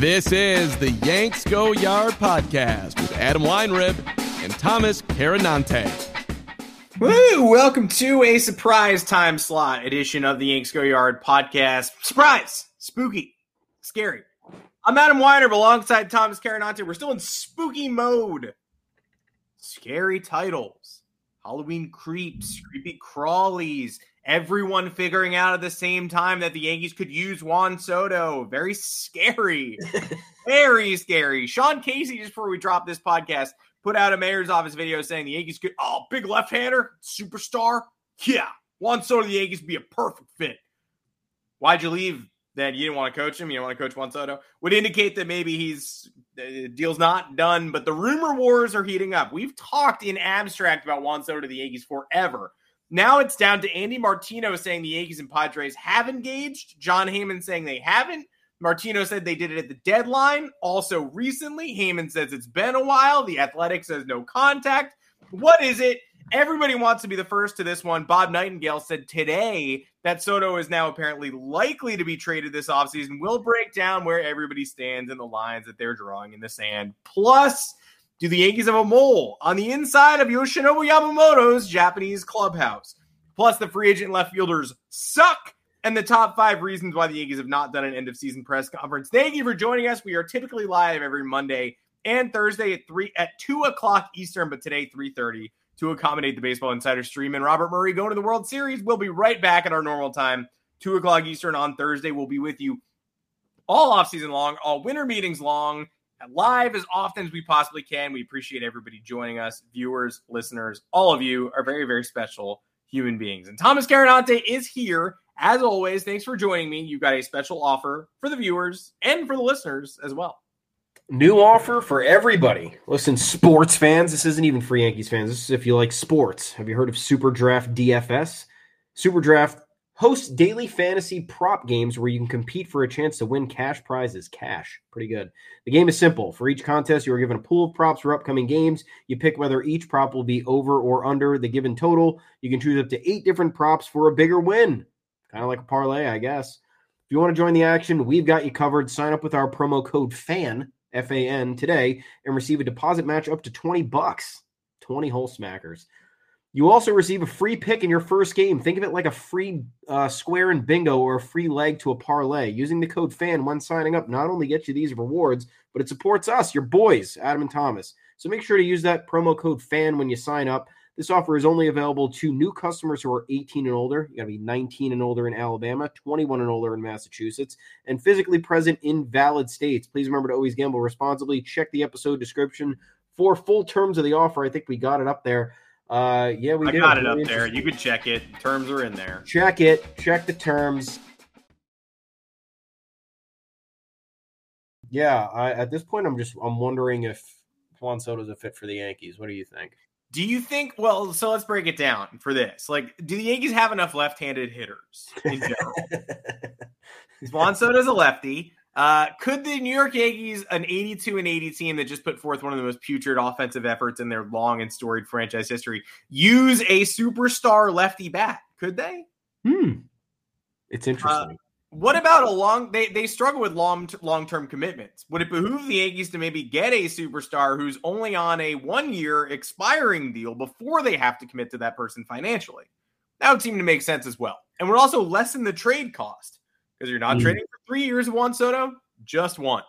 This is the Yanks Go Yard podcast with Adam Weinrib and Thomas Carannante. Woo! Welcome to a surprise time slot edition of the Yanks Go Yard podcast. Surprise! Spooky. Scary. I'm Adam Weinrib alongside Thomas Carannante. We're still in spooky mode. Scary titles. Halloween creeps, creepy crawlies, everyone figuring out at the same time that the Yankees could use Juan Soto. Very scary. Very scary. Sean Casey, just before we drop this podcast, put out a mayor's office video saying the Yankees could, oh, big left hander, superstar. Yeah, Juan Soto, the Yankees be a perfect fit. Why'd you leave? Then you didn't want to coach him. You don't want to coach Juan Soto. Would indicate that maybe he's the deal's not done. But the rumor wars are heating up. We've talked in abstract about Juan Soto to the Yankees forever. Now it's down to Andy Martino saying the Yankees and Padres have engaged. Jon Heyman saying they haven't. Martino said they did it at the deadline. Also, recently, Heyman says it's been a while. The Athletic says no contact. What is it? Everybody wants to be the first to this one. Bob Nightingale said today that Soto is now apparently likely to be traded this offseason. We'll break down where everybody stands in the lines that they're drawing in the sand. Plus, do the Yankees have a mole on the inside of Yoshinobu Yamamoto's Japanese clubhouse? Plus, the free agent left fielders suck and the top five reasons why the Yankees have not done an end of season press conference. Thank you for joining us. We are typically live every Monday and Thursday at three at two o'clock Eastern, but today three thirty to accommodate the Baseball Insider stream. And Robert Murray going to the World Series. We'll be right back at our normal time, two o'clock Eastern on Thursday. We'll be with you all off season long, all winter meetings long, live as often as we possibly can. We appreciate everybody joining us, viewers, listeners, all of you are very, very special human beings. And Thomas Carannante is here. As always, thanks for joining me. You've got a special offer for the viewers and for the listeners as well. New offer for everybody. Listen, sports fans, this isn't even for Yankees fans. This is if you like sports. Have you heard of Super Draft DFS? Super Draft hosts daily fantasy prop games where you can compete for a chance to win cash prizes. Cash. Pretty good. The game is simple. For each contest, you are given a pool of props for upcoming games. You pick whether each prop will be over or under the given total. You can choose up to eight different props for a bigger win. Kind of like a parlay, I guess. If you want to join the action, we've got you covered. Sign up with our promo code FAN, F A N, today and receive a deposit match up to 20 bucks. 20 whole smackers. You also receive a free pick in your first game. Think of it like a free uh, square in bingo or a free leg to a parlay. Using the code FAN when signing up not only gets you these rewards, but it supports us, your boys, Adam and Thomas. So make sure to use that promo code FAN when you sign up. This offer is only available to new customers who are 18 and older. You got to be 19 and older in Alabama, 21 and older in Massachusetts, and physically present in valid states. Please remember to always gamble responsibly. Check the episode description for full terms of the offer. I think we got it up there. Uh, yeah, we I got it up there. You could check it. Terms are in there. Check it. Check the terms. Yeah, I, at this point, I'm just I'm wondering if Juan Soto's a fit for the Yankees. What do you think? Do you think? Well, so let's break it down for this. Like, do the Yankees have enough left-handed hitters in general? Juan Soto's a lefty. Uh, could the New York Yankees, an 82 and 80 team that just put forth one of the most putrid offensive efforts in their long and storied franchise history, use a superstar lefty bat? Could they? Hmm. It's interesting. Uh, what about a long? They they struggle with long long term commitments. Would it behoove the Yankees to maybe get a superstar who's only on a one year expiring deal before they have to commit to that person financially? That would seem to make sense as well, and would also lessen the trade cost because you're not Mm. trading for three years of Juan Soto, just one.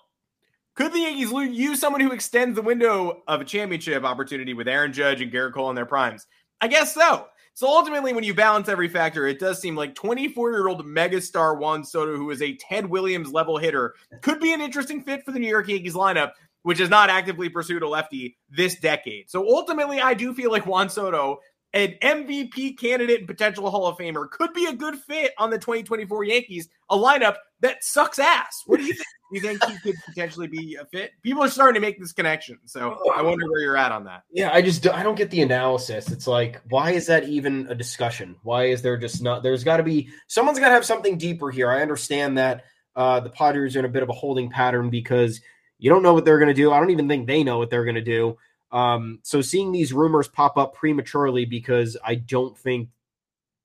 Could the Yankees use someone who extends the window of a championship opportunity with Aaron Judge and Gerrit Cole in their primes? I guess so. So ultimately, when you balance every factor, it does seem like 24 year old megastar Juan Soto, who is a Ted Williams level hitter, could be an interesting fit for the New York Yankees lineup, which has not actively pursued a lefty this decade. So ultimately, I do feel like Juan Soto, an MVP candidate and potential Hall of Famer, could be a good fit on the 2024 Yankees, a lineup that sucks ass. What do you think? Do you think he could potentially be a fit? People are starting to make this connection, so I wonder where you're at on that. Yeah, I just I don't get the analysis. It's like, why is that even a discussion? Why is there just not? There's got to be someone's got to have something deeper here. I understand that uh, the Padres are in a bit of a holding pattern because you don't know what they're going to do. I don't even think they know what they're going to do. Um, so seeing these rumors pop up prematurely because I don't think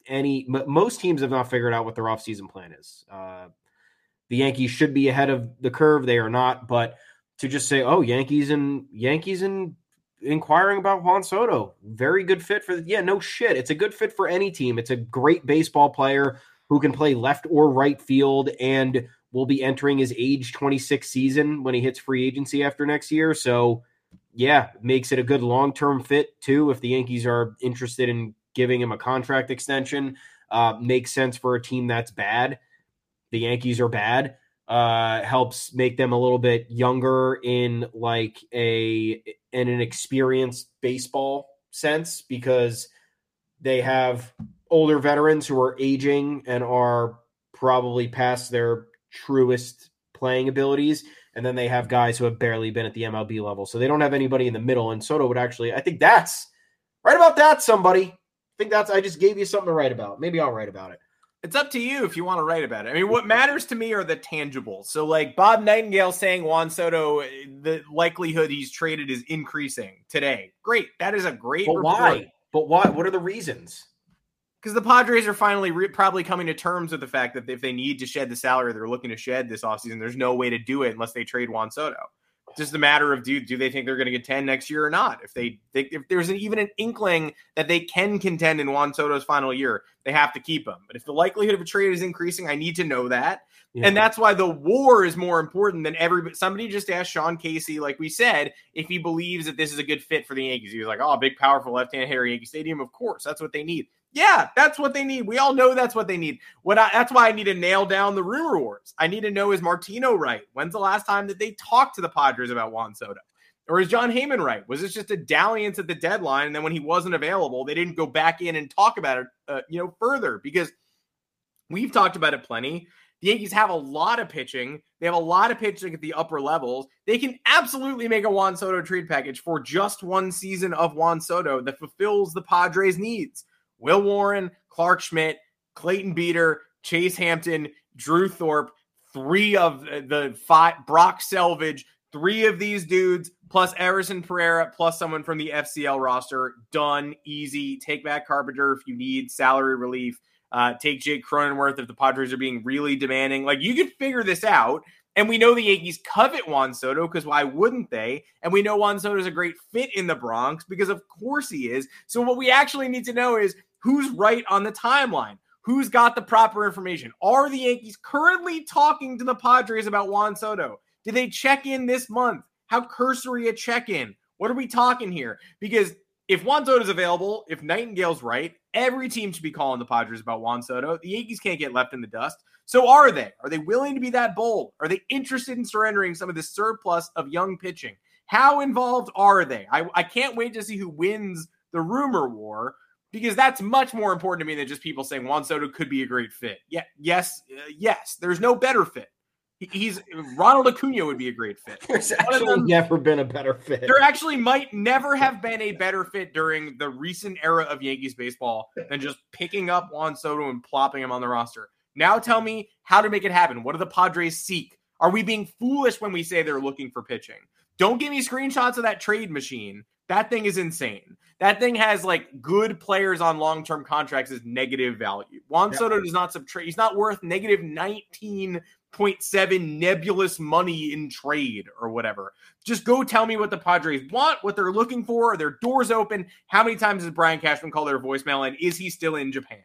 any m- most teams have not figured out what their offseason plan is. Uh, the Yankees should be ahead of the curve. They are not, but to just say, "Oh, Yankees and Yankees and inquiring about Juan Soto, very good fit for the yeah, no shit. It's a good fit for any team. It's a great baseball player who can play left or right field and will be entering his age 26 season when he hits free agency after next year. So, yeah, makes it a good long term fit too. If the Yankees are interested in giving him a contract extension, uh, makes sense for a team that's bad. The Yankees are bad. Uh, helps make them a little bit younger in like a in an experienced baseball sense because they have older veterans who are aging and are probably past their truest playing abilities. And then they have guys who have barely been at the MLB level. So they don't have anybody in the middle. And Soto would actually, I think that's right about that, somebody. I think that's, I just gave you something to write about. Maybe I'll write about it. It's up to you if you want to write about it. I mean, what matters to me are the tangibles. So, like Bob Nightingale saying Juan Soto, the likelihood he's traded is increasing today. Great. That is a great But report. why? But why? What are the reasons? Because the Padres are finally re- probably coming to terms with the fact that if they need to shed the salary they're looking to shed this offseason, there's no way to do it unless they trade Juan Soto. It's just a matter of do do they think they're going to get 10 next year or not? If they think if there's an, even an inkling that they can contend in Juan Soto's final year, they have to keep him. But if the likelihood of a trade is increasing, I need to know that. Yeah. And that's why the war is more important than everybody. Somebody just asked Sean Casey, like we said, if he believes that this is a good fit for the Yankees. He was like, "Oh, big, powerful left-hand Harry Yankee Stadium. Of course, that's what they need." Yeah, that's what they need. We all know that's what they need. What I, that's why I need to nail down the rumor wars. I need to know is Martino right? When's the last time that they talked to the Padres about Juan Soto? Or is Jon Heyman right? Was this just a dalliance at the deadline, and then when he wasn't available, they didn't go back in and talk about it, uh, you know, further? Because we've talked about it plenty. The Yankees have a lot of pitching. They have a lot of pitching at the upper levels. They can absolutely make a Juan Soto trade package for just one season of Juan Soto that fulfills the Padres' needs. Will Warren, Clarke Schmidt, Clayton Beeter, Chase Hampton, Drew Thorpe, three of the five, Brock Selvidge, three of these dudes, plus Everson Pereira, plus someone from the FCL roster. Done, easy. Take back Carpenter if you need salary relief. Uh, take Jake Cronenworth if the Padres are being really demanding. Like you could figure this out. And we know the Yankees covet Juan Soto because why wouldn't they? And we know Juan Soto is a great fit in the Bronx because of course he is. So what we actually need to know is who's right on the timeline. Who's got the proper information? Are the Yankees currently talking to the Padres about Juan Soto? Did they check in this month? How cursory a check in? What are we talking here? Because if Juan Soto is available, if Nightingale's right, every team should be calling the Padres about Juan Soto. The Yankees can't get left in the dust. So are they? Are they willing to be that bold? Are they interested in surrendering some of the surplus of young pitching? How involved are they? I, I can't wait to see who wins the rumor war because that's much more important to me than just people saying Juan Soto could be a great fit. Yeah, yes, uh, yes. There's no better fit. He- He's Ronald Acuna would be a great fit. There's actually them- never been a better fit. There actually might never have been a better fit during the recent era of Yankees baseball than just picking up Juan Soto and plopping him on the roster. Now tell me how to make it happen. What do the Padres seek? Are we being foolish when we say they're looking for pitching? Don't give me screenshots of that trade machine. That thing is insane. That thing has like good players on long term contracts as negative value. Juan. Soto does not subtract. He's not worth negative 19.7 nebulous money in trade or whatever. Just go tell me what the Padres want, what they're looking for. Are their doors open? How many times has Brian Cashman called their voicemail? And is he still in Japan?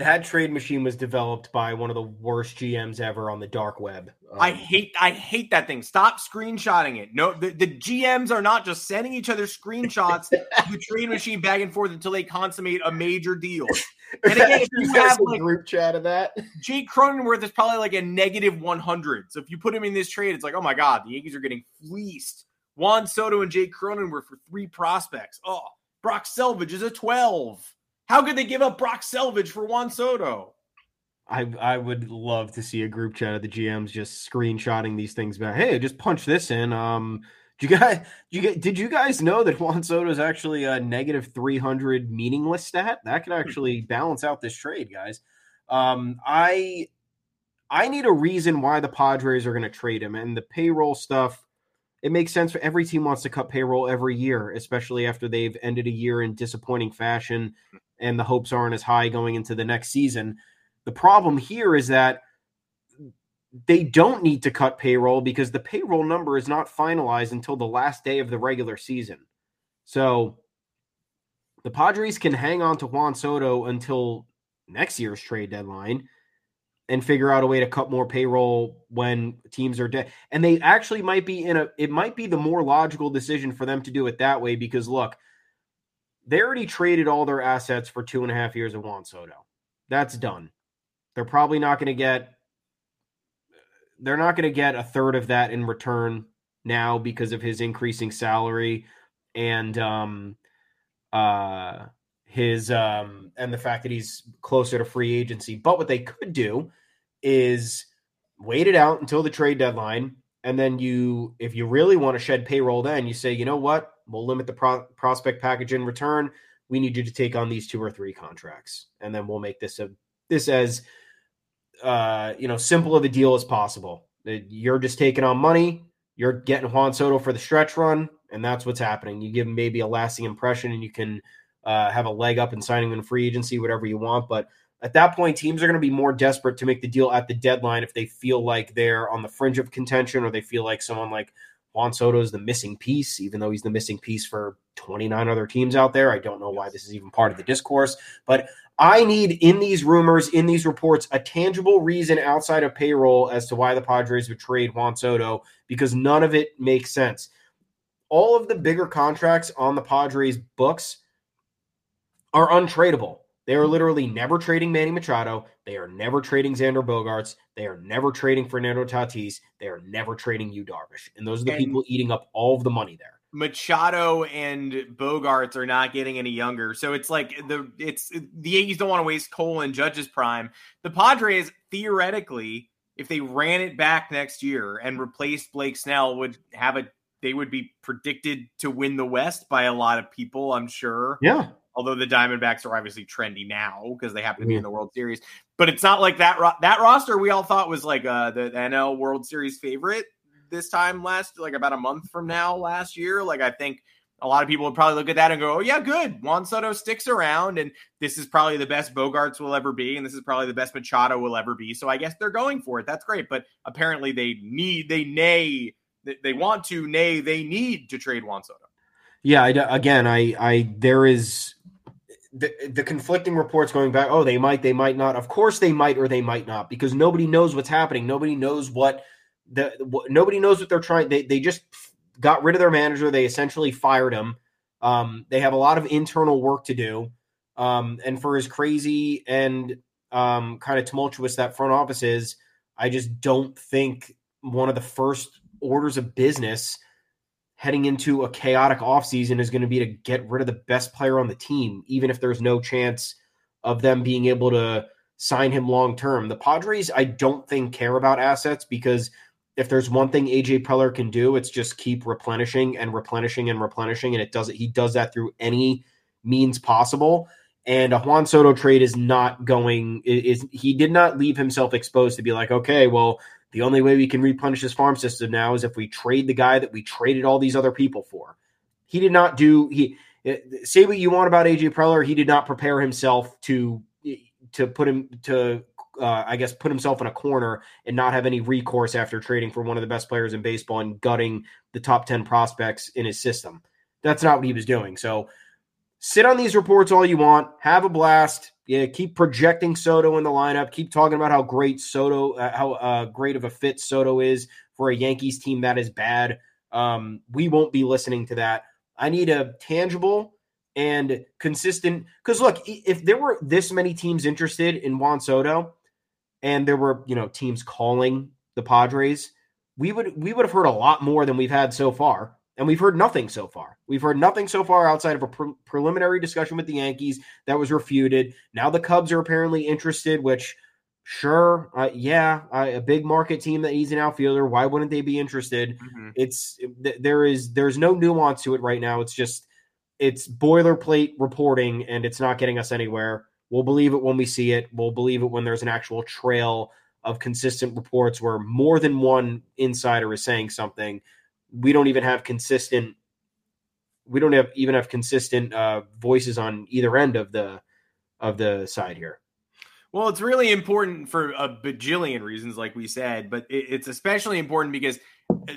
That trade machine was developed by one of the worst GMs ever on the dark web. I Um, hate I hate that thing. Stop screenshotting it. No, the, the GMs are not just sending each other screenshots of the trade machine back and forth until they consummate a major deal. And again, if you have a like group chat of that. Jake Cronenworth is probably like a negative 100. So if you put him in this trade, it's like, oh my God, the Yankees are getting fleeced. Juan Soto and Jake Cronenworth for three prospects. Oh, Brock Selvidge is a 12. How could they give up Brock Selvidge for Juan Soto? I I would love to see a group chat of the GMs just screenshotting these things back. Hey, just punch this in. Um, you guys, you get, did you guys know that Juan Soto is actually a negative three hundred meaningless stat? That could actually balance out this trade, guys. Um, I I need a reason why the Padres are going to trade him, and the payroll stuff. It makes sense for every team wants to cut payroll every year, especially after they've ended a year in disappointing fashion, and the hopes aren't as high going into the next season. The problem here is that they don't need to cut payroll because the payroll number is not finalized until the last day of the regular season. So the Padres can hang on to Juan Soto until next year's trade deadline and figure out a way to cut more payroll when teams are dead. And they actually might be in a it might be the more logical decision for them to do it that way because look, they already traded all their assets for two and a half years of Juan Soto. That's done. They're probably not going to get they're not going to get a third of that in return now because of his increasing salary and um uh his um and the fact that he's closer to free agency. But what they could do is wait it out until the trade deadline and then you if you really want to shed payroll then you say, "You know what? We'll limit the pro- prospect package in return. We need you to take on these two or three contracts." And then we'll make this a this as uh, you know, simple of a deal as possible. You're just taking on money. You're getting Juan Soto for the stretch run, and that's what's happening. You give him maybe a lasting impression, and you can uh, have a leg up in signing in free agency, whatever you want. But at that point, teams are going to be more desperate to make the deal at the deadline if they feel like they're on the fringe of contention or they feel like someone like Juan Soto is the missing piece, even though he's the missing piece for 29 other teams out there. I don't know why this is even part of the discourse, but I need in these rumors, in these reports, a tangible reason outside of payroll as to why the Padres would trade Juan Soto because none of it makes sense. All of the bigger contracts on the Padres books are untradeable. They are literally never trading Manny Machado. They are never trading Xander Bogaerts. They are never trading Fernando Tatis. They are never trading Yu Darvish. And those are the and people eating up all of the money there. Machado and Bogaerts are not getting any younger. So it's like the it's the Yankees don't want to waste Cole and Judge's prime. The Padres theoretically, if they ran it back next year and replaced Blake Snell, would have a they would be predicted to win the West by a lot of people, I'm sure. Yeah. Although the Diamondbacks are obviously trendy now because they happen to be in the World Series, but it's not like that. Ro- that roster we all thought was like uh, the NL World Series favorite this time last, like about a month from now last year. Like I think a lot of people would probably look at that and go, "Oh yeah, good. Juan Soto sticks around, and this is probably the best Bogaerts will ever be, and this is probably the best Machado will ever be." So I guess they're going for it. That's great, but apparently they need, they nay, they want to, nay, they need to trade Juan Soto. Yeah, I, again, I, I, there is the, the conflicting reports going back. Oh, they might, they might not. Of course, they might or they might not because nobody knows what's happening. Nobody knows what the what, nobody knows what they're trying. They they just got rid of their manager. They essentially fired him. Um, they have a lot of internal work to do. Um, and for as crazy and um, kind of tumultuous that front office is, I just don't think one of the first orders of business heading into a chaotic offseason is going to be to get rid of the best player on the team, even if there's no chance of them being able to sign him long term. The Padres, I don't think, care about assets because if there's one thing AJ Preller can do, it's just keep replenishing and replenishing and replenishing, and it does it. He does that through any means possible. And a Juan Soto trade is not going. Is he did not leave himself exposed to be like, okay, well, the only way we can replenish this farm system now is if we trade the guy that we traded all these other people for. He did not do he eh, say what you want about AJ Preller. He did not prepare himself to to put him to uh, I guess put himself in a corner and not have any recourse after trading for one of the best players in baseball and gutting the top 10 prospects in his system. That's not what he was doing. So sit on these reports all you want, have a blast. Yeah, keep projecting Soto in the lineup. Keep talking about how great Soto, uh, how uh, great of a fit Soto is for a Yankees team that is bad. Um, we won't be listening to that. I need a tangible and consistent. Because look, if there were this many teams interested in Juan Soto, and there were you know teams calling the Padres, we would we would have heard a lot more than we've had so far. And we've heard nothing so far. We've heard nothing so far outside of a pre- preliminary discussion with the Yankees that was refuted. Now the Cubs are apparently interested, which Sure, uh, yeah, uh, a big market team that needs an outfielder. Why wouldn't they be interested? Mm-hmm. It's th- there is there's no nuance to it right now. It's just it's boilerplate reporting, and it's not getting us anywhere. We'll believe it when we see it. We'll believe it when there's an actual trail of consistent reports where more than one insider is saying something. We don't even have consistent. We don't have even have consistent uh, voices on either end of the of the side here. Well, it's really important for a bajillion reasons, like we said, but it's especially important because uh,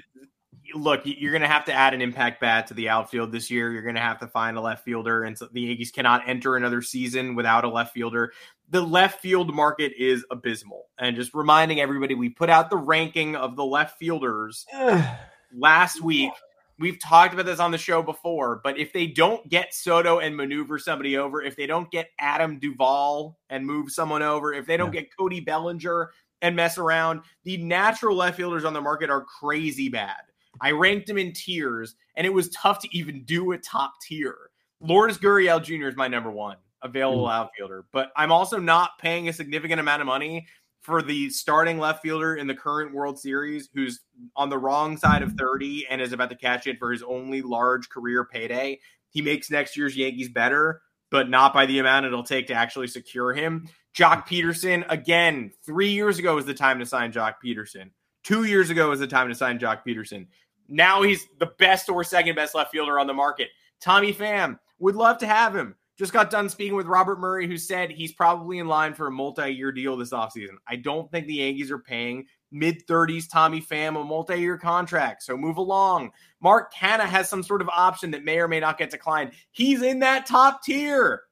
look, you're going to have to add an impact bat to the outfield this year. You're going to have to find a left fielder, and so the Yankees cannot enter another season without a left fielder. The left field market is abysmal. And just reminding everybody, we put out the ranking of the left fielders last week. We've talked about this on the show before, but if they don't get Soto and maneuver somebody over, if they don't get Adam Duvall and move someone over, if they don't yeah. get Cody Bellinger and mess around, the natural left fielders on the market are crazy bad. I ranked them in tiers, and it was tough to even do a top tier. Lourdes Gurriel Jr. is my number one available mm. outfielder, but I'm also not paying a significant amount of money for the starting left fielder in the current World Series who's on the wrong side of mm-hmm. 30 and is about to catch it for his only large career payday. He makes next year's Yankees better, but not by the amount it'll take to actually secure him. Jock mm-hmm. Peterson, again, three years ago was the time to sign Joc Pederson. Two years ago was the time to sign Joc Pederson. Now he's the best or second best left fielder on the market. Tommy Pham would love to have him. Just got done speaking with Robert Murray, who said he's probably in line for a multi year deal this offseason. I don't think the Yankees are paying mid 30s Tommy Pham a multi year contract. So move along. Mark Canha has some sort of option that may or may not get declined. He's in that top tier.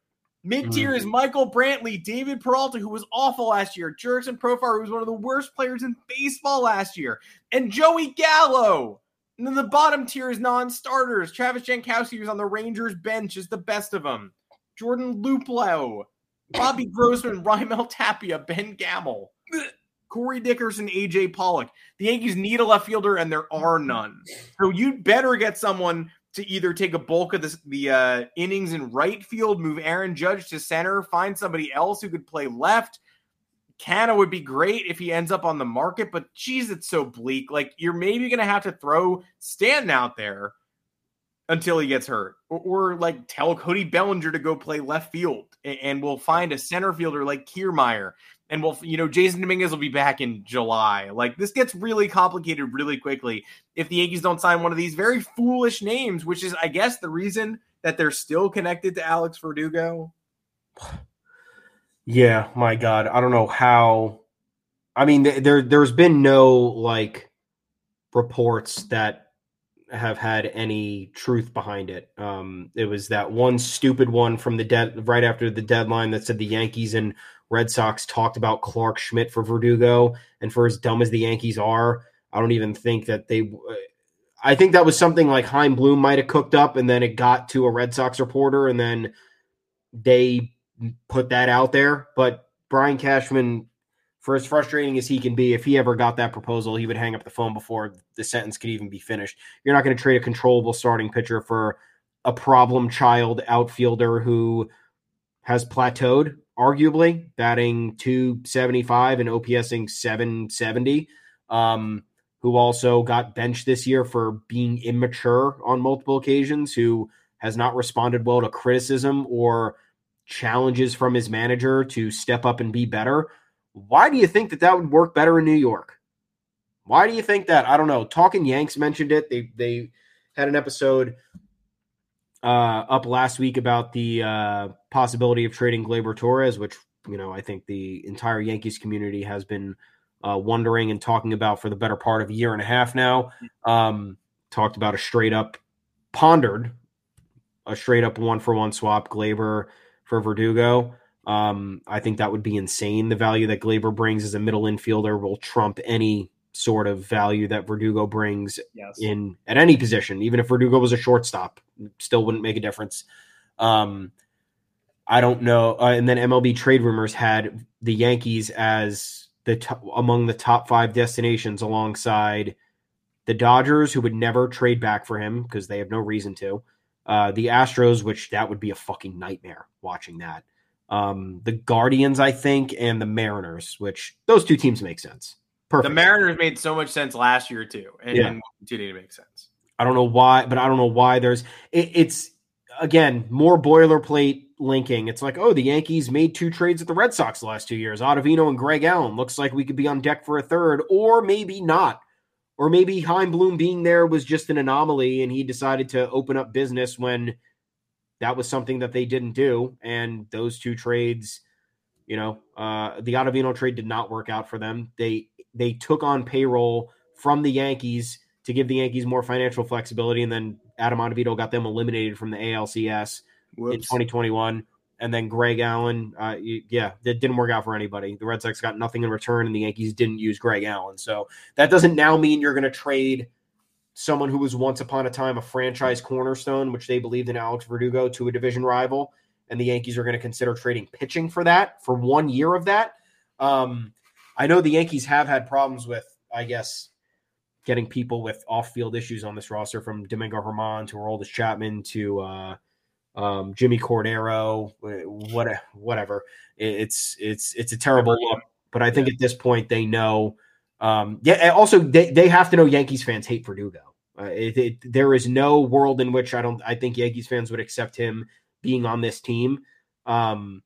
Mid tier mm-hmm. is Michael Brantley, David Peralta, who was awful last year, Jurickson Profar, who was one of the worst players in baseball last year, and Joey Gallo. And then the bottom tier is non-starters. Travis Jankowski, who's on the Rangers bench, is the best of them. Jordan Luplow, Bobby Grossman, Raimel Tapia, Ben Gamel, Corey Dickerson, AJ Pollock. The Yankees need a left fielder, and there are none. So you'd better get someone to either take a bulk of the uh, innings in right field, move Aaron Judge to center, find somebody else who could play left, Canha would be great if he ends up on the market, but geez, it's so bleak. Like you're maybe gonna have to throw Stanton out there until he gets hurt, or, or like tell Cody Bellinger to go play left field, and, and, we'll find a center fielder like Kiermaier, and we'll you know Jasson Dominguez will be back in July. Like this gets really complicated really quickly if the Yankees don't sign one of these very foolish names, which is I guess the reason that they're still connected to Alex Verdugo. Yeah, my God, I don't know how. I mean, there there's been no like reports that have had any truth behind it. Um, it was that one stupid one from the dead right after the deadline that said the Yankees and Red Sox talked about Clarke Schmidt for Verdugo, and for as dumb as the Yankees are, I don't even think that they. I think that was something like Chaim Bloom might have cooked up, and then it got to a Red Sox reporter, and then they put that out there. But Brian Cashman, for as frustrating as he can be, if he ever got that proposal, he would hang up the phone before the sentence could even be finished. You're not going to trade a controllable starting pitcher for a problem child outfielder who has plateaued, arguably, batting 275 and OPSing 770. Um, who also got benched this year for being immature on multiple occasions, who has not responded well to criticism or challenges from his manager to step up and be better. Why do you think that that would work better in New York? Why do you think that? I don't know. Talking Yanks mentioned it. They they had an episode uh, up last week about the uh, possibility of trading Gleyber Torres, which you know I think the entire Yankees community has been uh, wondering and talking about for the better part of a year and a half now. Um, talked about a straight up pondered a straight up one for one swap. Gleyber for Verdugo. Um, I think that would be insane. The value that Gleyber brings as a middle infielder will trump any sort of value that Verdugo brings yes. in at any position. Even if Verdugo was a shortstop, still wouldn't make a difference. Um, I don't know. Uh, and then MLB trade rumors had the Yankees as the t- among the top five destinations alongside the Dodgers, who would never trade back for him because they have no reason to. Uh, the Astros, which that would be a fucking nightmare watching that. Um, the Guardians, I think, and the Mariners, which those two teams make sense. Perfect. The Mariners made so much sense last year too, and, Yeah. and continue to make sense. I don't know why, but I don't know why there's it, it's again more boilerplate linking. It's like, oh, the Yankees made two trades at the Red Sox the last two years. Ottavino and Greg Allen. Looks like we could be on deck for a third, or maybe not. Or maybe Chaim Bloom being there was just an anomaly and he decided to open up business when that was something that they didn't do. And those two trades, you know, uh, the Ottavino trade did not work out for them. They they took on payroll from the Yankees to give the Yankees more financial flexibility, and then Adam Ottavino got them eliminated from the ALCS in 2021. And then Greg Allen, uh, yeah, that didn't work out for anybody. The Red Sox got nothing in return, and the Yankees didn't use Greg Allen. So that doesn't now mean you're going to trade someone who was once upon a time a franchise cornerstone, which they believed in Alex Verdugo, to a division rival. And the Yankees are going to consider trading pitching for that for one year of that. Um, I know the Yankees have had problems with, I guess, getting people with off-field issues on this roster, from Domingo German to Aroldis Chapman to uh, um, Jimmy Cordero, what, whatever. It's it's it's a terrible look, but I think at this point they know. Um, yeah, also they, they have to know Yankees fans hate Verdugo. Uh, it, it, there is no world in which I don't. I think Yankees fans would accept him being on this team. Um,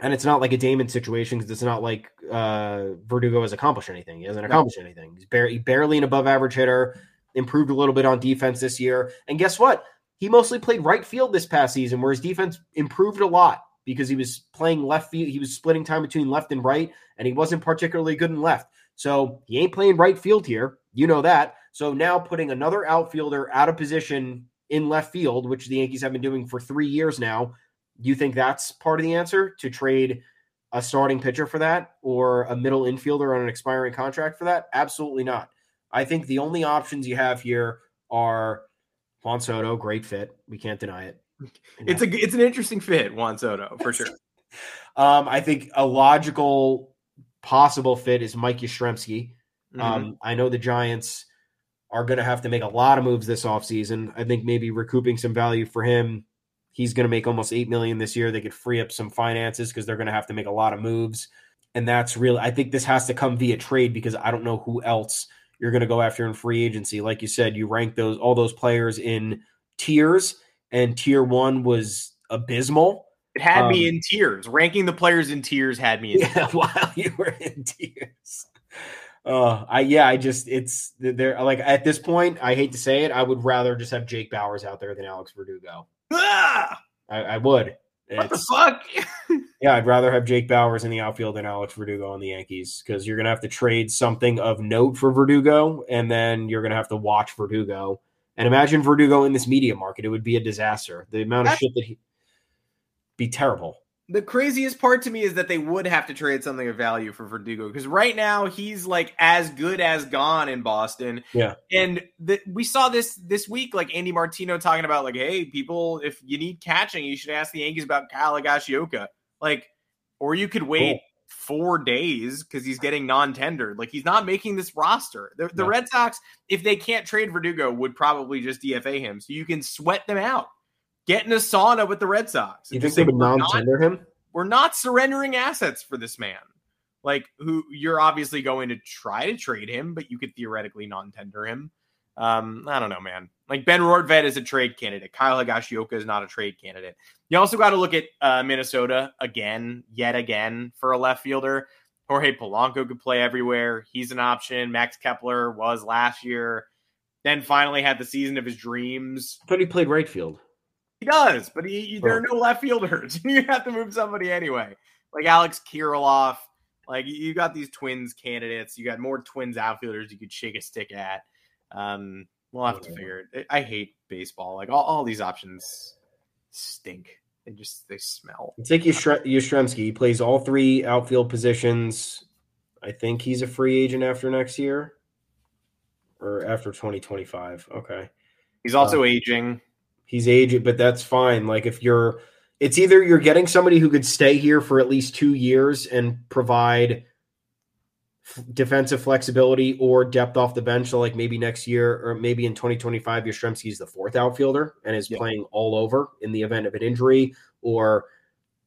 and it's not like a Damon situation because it's not like uh, Verdugo has accomplished anything. He hasn't accomplished anything. He's barely, barely an above average hitter. Improved a little bit on defense this year, and guess what? He mostly played right field this past season, where his defense improved a lot because he was playing left field. He was splitting time between left and right, and he wasn't particularly good in left. So he ain't playing right field here. You know that. So now putting another outfielder out of position in left field, which the Yankees have been doing for three years now, you think that's part of the answer to trade a starting pitcher for that or a middle infielder on an expiring contract for that? Absolutely not. I think the only options you have here are Juan Soto, great fit. We can't deny it. It's a it's an interesting fit, Juan Soto for sure. Um, I think a logical possible fit is Mike Yastrzemski. Mhm. Um, I know the Giants are going to have to make a lot of moves this offseason. I think maybe recouping some value for him. He's going to make almost 8 million this year. They could free up some finances because they're going to have to make a lot of moves. And that's really I think this has to come via trade because I don't know who else you're going to go after in free agency. Like you said, you rank those all those players in tiers and tier 1 was abysmal. It had me um, in tears. Ranking the players in tears had me in Yeah, while you were in tears. Uh, I yeah, I just it's they're like at this point, I hate to say it, I would rather just have Jake Bauers out there than Alex Verdugo. Ah, I, I would. what the fuck? yeah, I'd rather have Jake Bauers in the outfield than Alex Verdugo on the Yankees because you're gonna have to trade something of note for Verdugo, and then you're gonna have to watch Verdugo. And imagine Verdugo in this media market; it would be a disaster. The amount of That's- shit that he be terrible. The craziest part to me is that they would have to trade something of value for Verdugo because right now he's like as good as gone in Boston. Yeah. and the, we saw this this week, like Andy Martino talking about like, hey, people, if you need catching, you should ask the Yankees about Kyle Higashioka. Like, or you could wait Cool. four days because he's getting non-tendered. Like he's not making this roster. The, the. Red Sox, if they can't trade Verdugo, would probably just DFA him so you can sweat them out. Get in a sauna with the Red Sox. You think they would "We're not non-tender him? we're not surrendering assets for this man. Like who you're obviously going to try to trade him, but you could theoretically non-tender him. Um, I don't know, man. Like Ben Rortvedt is a trade candidate. Kyle Higashioka is not a trade candidate. You also got to look at uh, Minnesota again, yet again for a left fielder. Jorge Polanco could play everywhere. He's an option. Max Kepler was last year. Then finally had the season of his dreams. I thought he played right field. He does, but he, there are no left fielders. you have to move somebody anyway. Like Alex Kirilloff. Like you got these twins candidates. You got more twins outfielders you could shake a stick at. Um, we'll have to figure it. I hate baseball. Like all, all these options stink. They just they smell. Take Yastre- Yastrzemski. He plays all three outfield positions. I think he's a free agent after next year or after 2025. Okay. He's also aging. He's aged, but that's fine. Like if you're it's either you're getting somebody who could stay here for at least 2 years and provide f- defensive flexibility or depth off the bench so like maybe next year or maybe in 2025 Yastrzemski's the fourth outfielder and is Yeah. playing all over in the event of an injury or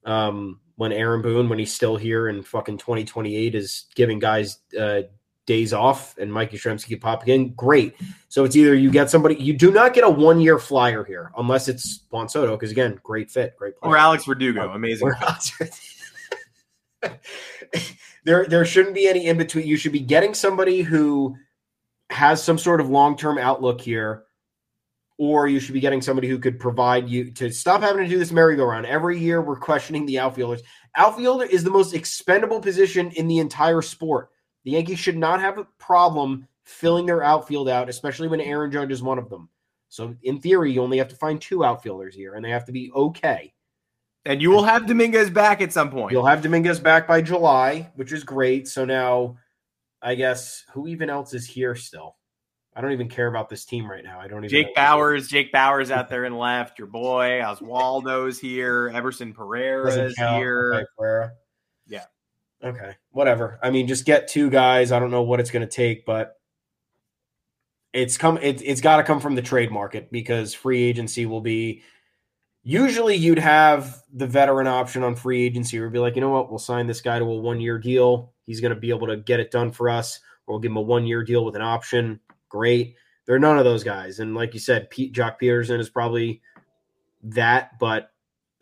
Um, when Aaron Boone, when he's still here in fucking 2028, is giving guys uh, days off and Mikey Yastrzemski pop in, great. So it's either you get somebody, you do not get a one year flyer here unless it's Juan Soto, because again, great fit, great player. Or Alex Verdugo, amazing. there, there shouldn't be any in between. You should be getting somebody who has some sort of long term outlook here or you should be getting somebody who could provide you to stop having to do this merry-go-round. Every year we're questioning the outfielders. Outfielder is the most expendable position in the entire sport. The Yankees should not have a problem filling their outfield out, especially when Aaron Judge is one of them. So in theory, you only have to find two outfielders here, and they have to be okay. And you will have Dominguez back at some point. You'll have Dominguez back by July, which is great. So now, I guess who even else is here still? I don't even care about this team right now. I don't even. Jake Bauers, Jake Bauers out there in left. Your boy Oswaldo's here. Everson Pereira's here. Pereira. Okay. Whatever. I mean, just get two guys. I don't know what it's going to take, but it's come. It, it's got to come from the trade market because free agency will be. Usually, you'd have the veteran option on free agency, or be like, you know what, we'll sign this guy to a one year deal. He's going to be able to get it done for us, or we'll give him a one year deal with an option great. There are none of those guys. And like you said, Pete Joc Pederson is probably that, but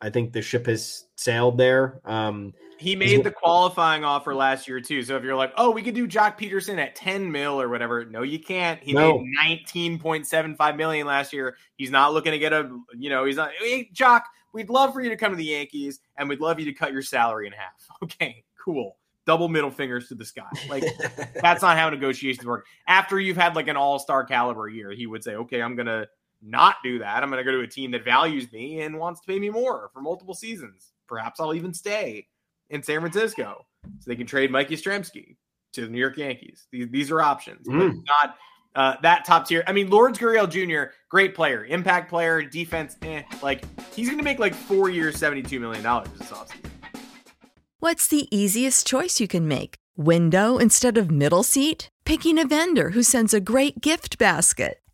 I think the ship has sailed there. Um, he made the qualifying offer last year too. So if you're like, oh, we could do Joc Pederson at 10 mil or whatever, no, you can't. He no. made 19.75 million last year. He's not looking to get a, you know, he's not. Hey, Joc, we'd love for you to come to the Yankees, and we'd love you to cut your salary in half. Okay, cool double middle fingers to the sky. Like that's not how negotiations work. After you've had like an all-star caliber year, he would say, "Okay, I'm going to not do that. I'm going to go to a team that values me and wants to pay me more for multiple seasons. Perhaps I'll even stay in San Francisco so they can trade Mikey Yastrzemski to the New York Yankees. These, these are options, mm. but not uh, that top tier. I mean, Lourdes Gurriel Jr., great player, impact player, defense, eh. Like he's going to make like four years, $72 million this offseason. What's the easiest choice you can make? Window instead of middle seat? Picking a vendor who sends a great gift basket?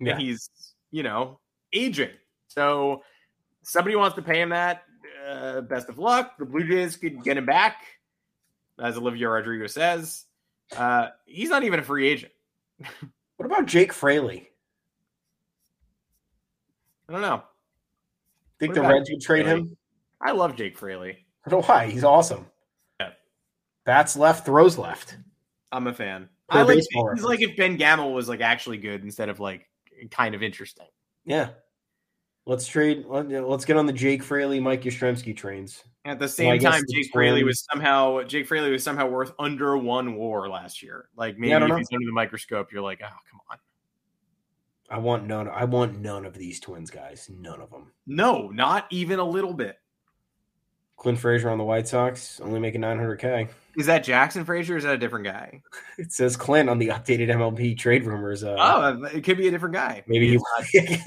Yeah. And he's, you know, aging. So somebody wants to pay him that. Uh, best of luck. The Blue Jays could get him back, as Olivia Rodrigo says. Uh, he's not even a free agent. what about Jake Fraley? I don't know. Think what the Reds would trade Fraley? him? I love Jake Fraley. I don't know why. He's awesome. Yeah. Bats left, throws left. I'm a fan. I like he's like if Ben Gamel was like actually good instead of like kind of interesting. Yeah. Let's trade. Let's get on the Jake Fraley, Mike Yastrzemski trains. At the same well, time, Jake Fraley was somehow Jake Fraley was somehow worth under one WAR last year. Like maybe yeah, if he's under the microscope, you're like, oh come on. I want none. I want none of these twins guys. None of them. No, not even a little bit. Clint Frazier on the White Sox only making 900k. Is that Jackson Frazier? is that a different guy? It says Clint on the updated MLB trade rumors. Uh, oh, it could be a different guy. Maybe maybe,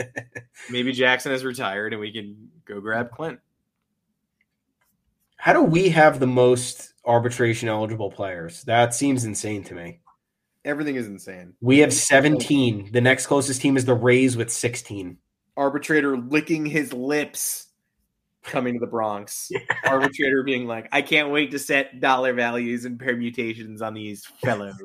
maybe Jackson has retired and we can go grab Clint. How do we have the most arbitration eligible players. That seems insane to me. Everything is insane. We have 17. The next closest team is the Rays with 16. Arbitrator licking his lips coming to the Bronx. Yeah. Arbitrator being like, I can't wait to set dollar values and permutations on these fellows.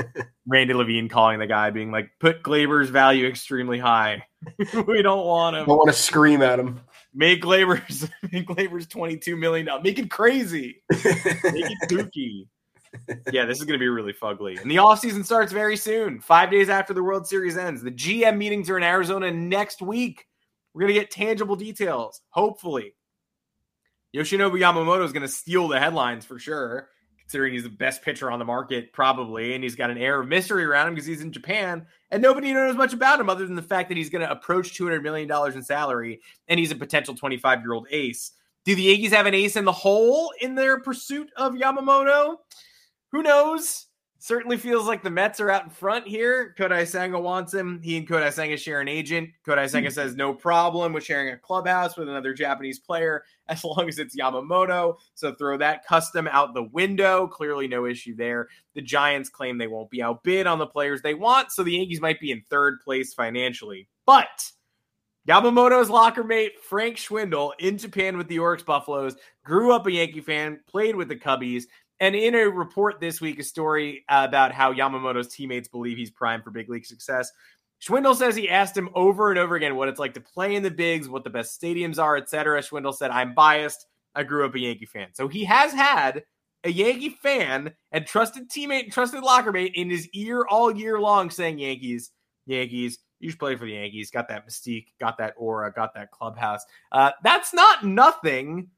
Randy Levine calling the guy, being like, put Gleyber's value extremely high. we don't want him. I want to scream at him. Make Gleyber's make Gleyber's $22 million. Make it crazy. make it kooky. yeah, this is going to be really fugly. And the offseason starts very soon, five days after the World Series ends. The GM meetings are in Arizona next week. We're going to get tangible details, hopefully. Yoshinobu Yamamoto is going to steal the headlines for sure, considering he's the best pitcher on the market, probably. And he's got an air of mystery around him because he's in Japan. And nobody knows much about him other than the fact that he's going to approach $200 million in salary and he's a potential 25 year old ace. Do the Yankees have an ace in the hole in their pursuit of Yamamoto? Who knows? Certainly feels like the Mets are out in front here. Kodai Senga wants him. He and Kodai Senga share an agent. Kodai Senga hmm. says no problem with sharing a clubhouse with another Japanese player as long as it's Yamamoto. So throw that custom out the window. Clearly, no issue there. The Giants claim they won't be outbid on the players they want, so the Yankees might be in third place financially. But Yamamoto's locker mate, Frank Schwindel, in Japan with the Orix Buffaloes, grew up a Yankee fan, played with the Cubbies and in a report this week, a story about how Yamamoto's teammates believe he's primed for big league success. Schwindel says he asked him over and over again what it's like to play in the bigs, what the best stadiums are, etc. Schwindel said, I'm biased. I grew up a Yankee fan. So he has had a Yankee fan and trusted teammate and trusted locker mate in his ear all year long saying, Yankees, Yankees, you should play for the Yankees. Got that mystique, got that aura, got that clubhouse. Uh, that's not nothing,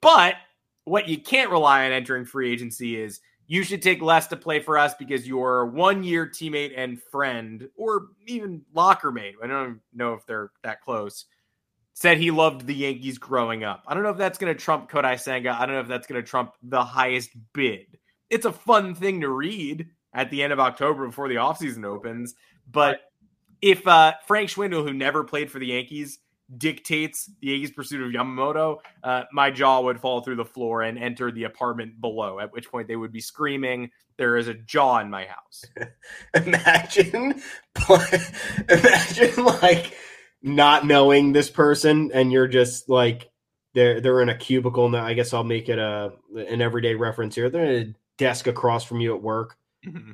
but what you can't rely on entering free agency is you should take less to play for us because your one year teammate and friend, or even locker mate, I don't know if they're that close, said he loved the Yankees growing up. I don't know if that's going to trump Kodai Senga. I don't know if that's going to trump the highest bid. It's a fun thing to read at the end of October before the offseason opens. But if uh, Frank Schwindel, who never played for the Yankees, dictates the Yankees' pursuit of Yamamoto, uh, my jaw would fall through the floor and enter the apartment below. At which point they would be screaming, "There is a jaw in my house." imagine, imagine like not knowing this person, and you're just like they're they're in a cubicle. Now, I guess I'll make it a an everyday reference here. They're in a desk across from you at work. Mm-hmm.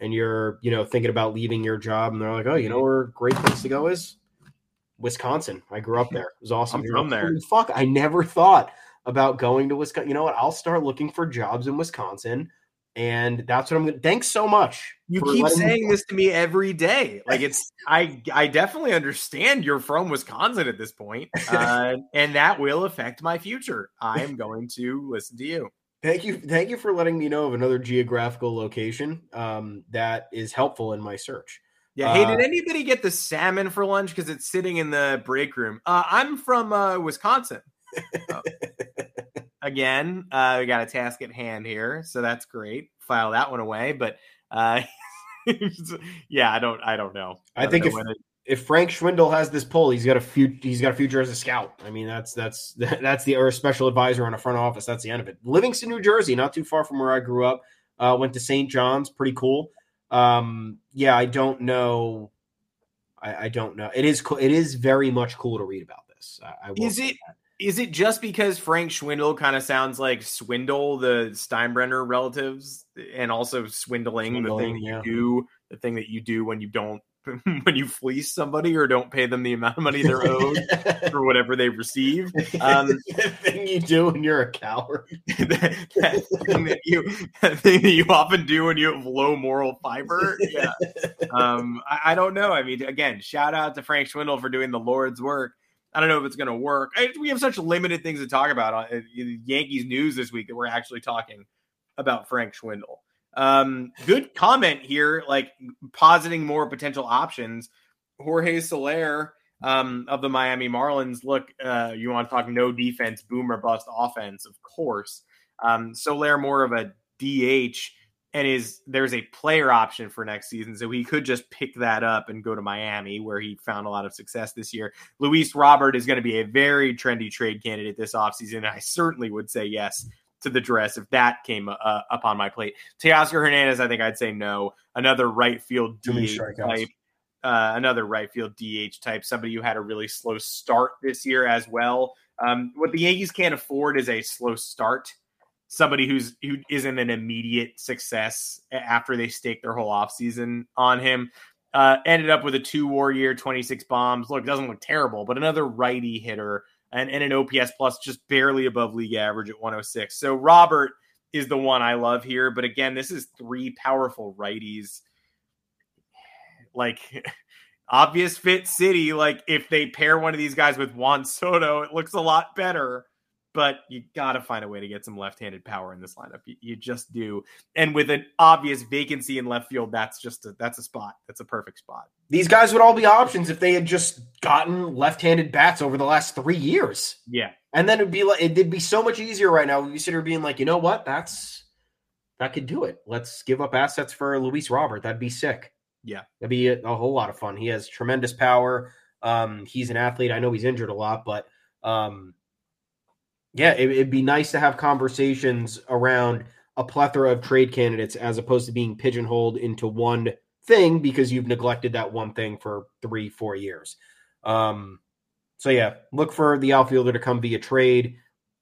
And you're, you know, thinking about leaving your job, and they're like, "Oh, you know where a great place to go is? Wisconsin. I grew up there. It was awesome. I'm from there. Fuck, I never thought about going to Wisconsin. You know what? I'll start looking for jobs in Wisconsin. And that's what I'm going to. Thanks so much. You keep saying me- this to me every day. Like it's, I, I definitely understand you're from Wisconsin at this point, uh, and that will affect my future. I am going to listen to you. Thank you, thank you for letting me know of another geographical location um, that is helpful in my search. Yeah. Hey, did uh, anybody get the salmon for lunch? Because it's sitting in the break room. Uh, I'm from uh, Wisconsin. Oh. Again, uh, we got a task at hand here, so that's great. File that one away. But uh, yeah, I don't, I don't know. I, I think know if, it, if Frank Schwindel has this pull, he's got a few, he's got a future as a scout. I mean, that's that's that's the or a special advisor on a front office. That's the end of it. Livingston, New Jersey, not too far from where I grew up. Uh, went to St. John's, pretty cool. Um, yeah, I don't know. I, I, don't know. It is cool. It is very much cool to read about this. I, I is it is it just because Frank Schwindel kind of sounds like Swindle, the Steinbrenner relatives, and also swindling, swindling the thing yeah. you do, the thing that you do when you don't when you fleece somebody or don't pay them the amount of money they're owed for whatever they receive. Um, the thing you do when you're a coward. that, that, thing that you that thing that you often do when you have low moral fiber. Yeah. Um, I, I, don't know. I mean, again, shout out to Frank Schwindel for doing the Lord's work. I don't know if it's going to work. I, we have such limited things to talk about on uh, Yankees news this week that we're actually talking about Frank Schwindel. Um, good comment here, like positing more potential options. Jorge Soler um, of the Miami Marlins. Look, uh, you want to talk no defense, boomer bust offense, of course. Um, Soler more of a DH, and is there's a player option for next season, so he could just pick that up and go to Miami, where he found a lot of success this year. Luis Robert is going to be a very trendy trade candidate this offseason. I certainly would say yes to the dress if that came uh, up on my plate. Teoscar Hernandez, I think I'd say no. Another right field DH type, uh, another right field DH type, somebody who had a really slow start this year as well. Um, what the Yankees can't afford is a slow start. Somebody who's who isn't an immediate success after they stake their whole offseason on him. Uh, ended up with a two war year, 26 bombs. Look, doesn't look terrible, but another righty hitter and, and an OPS plus just barely above league average at 106. So Robert is the one I love here. But again, this is three powerful righties. Like obvious fit city. Like if they pair one of these guys with Juan Soto, it looks a lot better but you got to find a way to get some left-handed power in this lineup. You, you, just do. And with an obvious vacancy in left field, that's just a, that's a spot. That's a perfect spot. These guys would all be options if they had just gotten left-handed bats over the last three years. Yeah, and then it'd be like it'd be so much easier right now. We sit here being like, you know what? That's that could do it. Let's give up assets for Luis Robert. That'd be sick. Yeah, that'd be a, a whole lot of fun. He has tremendous power. Um, he's an athlete. I know he's injured a lot, but um, yeah, it, would be nice to have conversations around a plethora of trade candidates as opposed to being pigeonholed into one thing because you've neglected that one thing for three, four years. Um, so yeah, look for the outfielder to come via trade.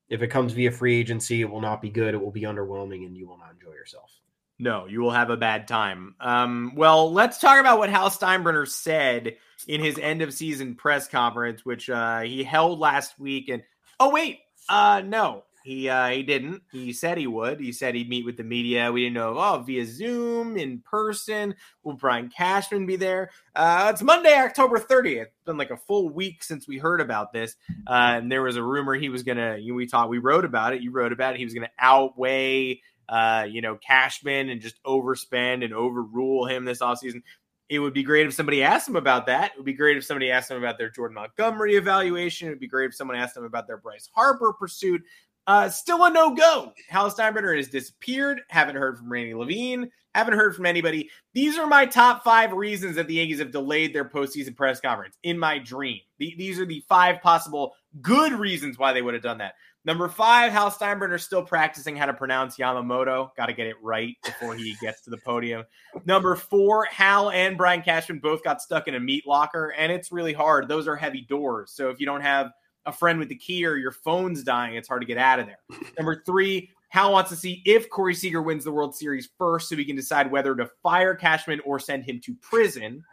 If it comes via free agency, it will not be good. It will be underwhelming, and you will not enjoy yourself. No, you will have a bad time. Um, well, let's talk about what Hal Steinbrenner said in his end of season press conference, which uh, he held last week. And oh wait, uh, no, he uh, he didn't. He said he would. He said he'd meet with the media. We didn't know. Oh, via Zoom, in person. Will Brian Cashman be there? Uh, it's Monday, October 30th. It's been like a full week since we heard about this. Uh, and there was a rumor he was gonna. You know, we talked. we wrote about it. You wrote about it. He was gonna outweigh. Uh, you know, Cashman and just overspend and overrule him this offseason it would be great if somebody asked them about that. It would be great if somebody asked them about their Jordan Montgomery evaluation. It would be great if someone asked them about their Bryce Harper pursuit. Uh, still a no go. Hal Steinbrenner has disappeared. Haven't heard from Randy Levine. Haven't heard from anybody. These are my top five reasons that the Yankees have delayed their postseason press conference in my dream. The, these are the five possible good reasons why they would have done that. Number five, Hal Steinbrenner still practicing how to pronounce Yamamoto. Got to get it right before he gets to the podium. Number four, Hal and Brian Cashman both got stuck in a meat locker, and it's really hard. Those are heavy doors. So if you don't have a friend with the key or your phone's dying, it's hard to get out of there. Number three, Hal wants to see if Corey Seager wins the World Series first so he can decide whether to fire Cashman or send him to prison.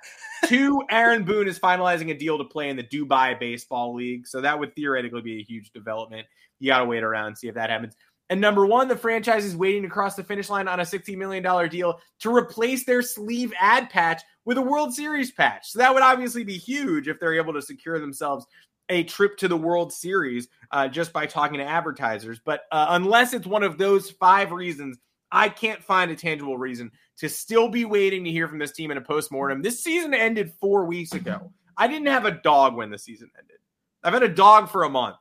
Two, Aaron Boone is finalizing a deal to play in the Dubai Baseball League. So that would theoretically be a huge development. You got to wait around and see if that happens. And number one, the franchise is waiting to cross the finish line on a $16 million deal to replace their sleeve ad patch with a World Series patch. So that would obviously be huge if they're able to secure themselves a trip to the World Series uh, just by talking to advertisers. But uh, unless it's one of those five reasons, I can't find a tangible reason to still be waiting to hear from this team in a postmortem. This season ended four weeks ago. I didn't have a dog when the season ended. I've had a dog for a month.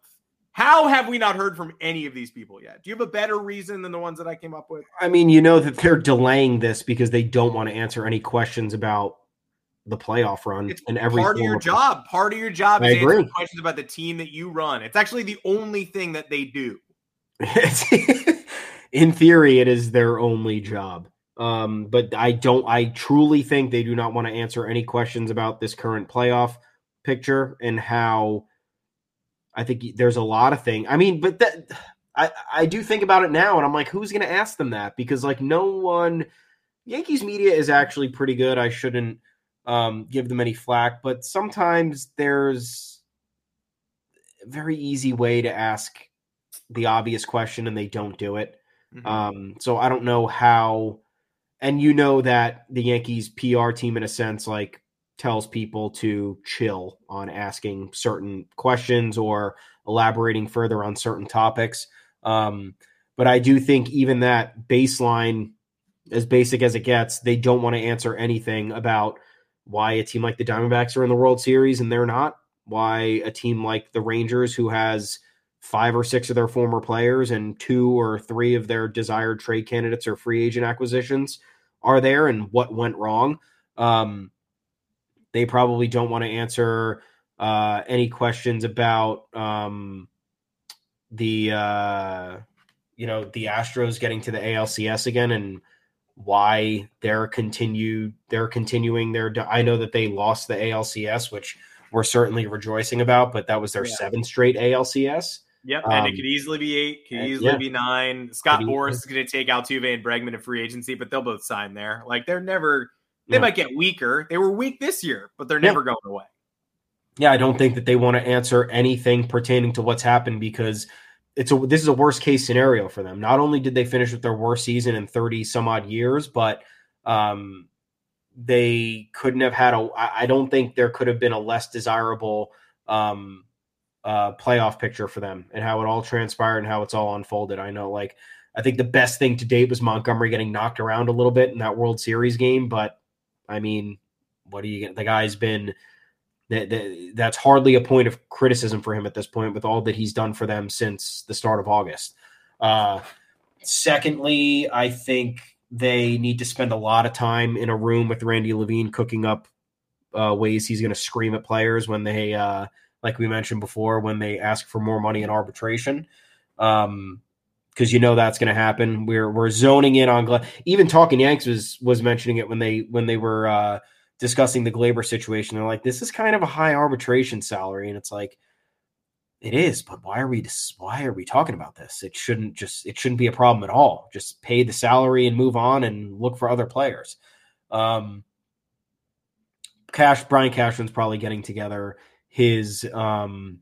How have we not heard from any of these people yet? Do you have a better reason than the ones that I came up with? I mean, you know that they're delaying this because they don't want to answer any questions about the playoff run it's and every part of your job. Part of your job is answering questions about the team that you run. It's actually the only thing that they do. In theory, it is their only job. Um, but I don't. I truly think they do not want to answer any questions about this current playoff picture and how. I think there's a lot of thing. I mean, but that I I do think about it now, and I'm like, who's going to ask them that? Because like no one. Yankees media is actually pretty good. I shouldn't um, give them any flack, but sometimes there's a very easy way to ask the obvious question and they don't do it. Mm-hmm. Um, so I don't know how, and you know that the Yankees PR team, in a sense, like tells people to chill on asking certain questions or elaborating further on certain topics. Um, but I do think even that baseline, as basic as it gets, they don't want to answer anything about why a team like the Diamondbacks are in the World Series and they're not, why a team like the Rangers, who has five or six of their former players and two or three of their desired trade candidates or free agent acquisitions are there and what went wrong. Um, they probably don't want to answer uh, any questions about um, the uh, you know the Astros getting to the ALCS again and why they're continued they're continuing their I know that they lost the ALCS which we're certainly rejoicing about but that was their yeah. seventh straight ALCS. Yep, and um, it could easily be eight, could easily yeah. be nine. Scott Boras is going to take Altuve and Bregman in free agency, but they'll both sign there. Like they're never, they yeah. might get weaker. They were weak this year, but they're never going away. Yeah, I don't think that they want to answer anything pertaining to what's happened because it's a this is a worst case scenario for them. Not only did they finish with their worst season in 30 some odd years, but um, they couldn't have had a I don't think there could have been a less desirable um, uh, playoff picture for them and how it all transpired and how it's all unfolded. I know like I think the best thing to date was Montgomery getting knocked around a little bit in that World Series game, but I mean, what do you get? The guy's been that, that, that's hardly a point of criticism for him at this point with all that he's done for them since the start of August. Uh, secondly, I think they need to spend a lot of time in a room with Randy Levine cooking up uh, ways he's going to scream at players when they, uh, like we mentioned before, when they ask for more money in arbitration. Um, because you know that's going to happen. We're we're zoning in on even talking Yanks was was mentioning it when they when they were uh, discussing the Gleyber situation. They're like, this is kind of a high arbitration salary, and it's like, it is, but why are we why are we talking about this? It shouldn't just it shouldn't be a problem at all. Just pay the salary and move on and look for other players. Um, Cash Brian Cashman's probably getting together his um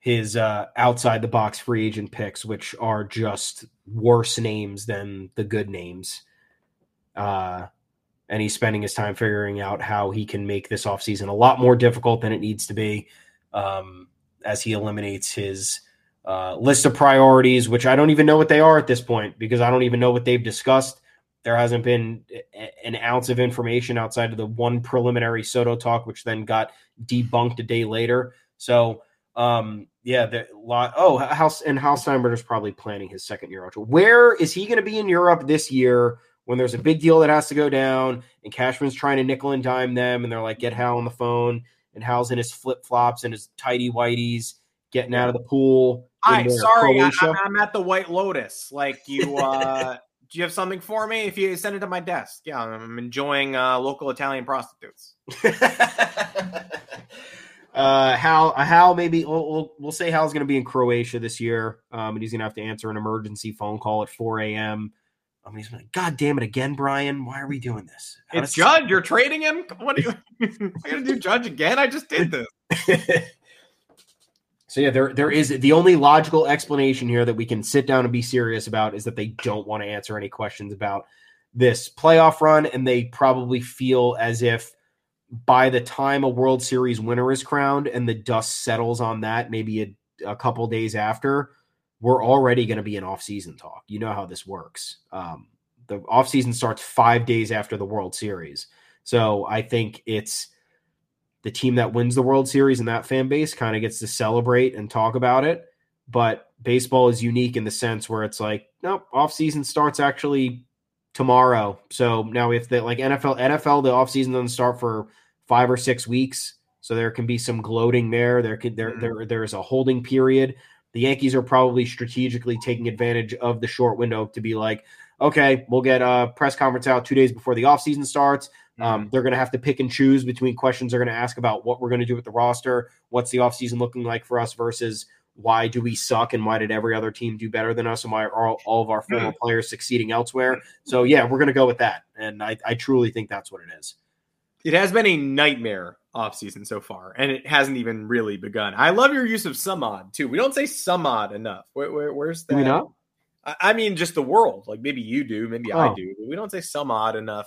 his uh outside the box free agent picks, which are just worse names than the good names. Uh and he's spending his time figuring out how he can make this offseason a lot more difficult than it needs to be um, as he eliminates his uh, list of priorities, which I don't even know what they are at this point because I don't even know what they've discussed. There hasn't been an ounce of information outside of the one preliminary Soto talk, which then got debunked a day later. So, um, yeah, the lot. Oh, House and Hal Steinbrenner's probably planning his second year. Where is he going to be in Europe this year? when there's a big deal that has to go down and Cashman's trying to nickel and dime them and they're like, get Hal on the phone and Hal's in his flip flops and his tidy whiteys getting out of the pool. Hi, sorry, I, am at the White Lotus. Like you, uh, do you have something for me? If you send it to my desk, yeah, I'm enjoying uh, local Italian prostitutes. uh, Hal, uh, Hal, maybe we'll, we'll, we'll say Hal's going to be in Croatia this year, um, and he's going to have to answer an emergency phone call at 4 a.m. I mean, he's like, God damn it again, Brian. Why are we doing this? How it's Judge. You're trading him. What are you? I got to do Judge again. I just did this. so yeah, there there is the only logical explanation here that we can sit down and be serious about is that they don't want to answer any questions about this playoff run, and they probably feel as if by the time a World Series winner is crowned and the dust settles on that, maybe a, a couple days after we're already going to be in off-season talk. You know how this works. Um, the off-season starts five days after the World Series, so I think it's the team that wins the World Series and that fan base kind of gets to celebrate and talk about it. But baseball is unique in the sense where it's like, nope, off-season starts actually tomorrow. So now if the like NFL NFL the offseason doesn't start for five or six weeks. So there can be some gloating there. There can there mm-hmm. there there's a holding period the Yankees are probably strategically taking advantage of the short window to be like, okay, we'll get a press conference out two days before the offseason starts. Um, mm-hmm. they're going to have to pick and choose between questions they're going to ask about what we're going to do with the roster, what's the offseason looking like for us versus why do we suck and why did every other team do better than us and why are all, all of our former mm-hmm. players succeeding elsewhere. So, yeah, we're going to go with that. And I, I truly think that's what it is. It has been a nightmare offseason so far, and it hasn't even really begun. I love your use of Samad too. We don't say Samad enough. Where, where, where's that? Do we not? I, I, mean, just the world. Like maybe you do, maybe oh. I do. we don't say some odd enough.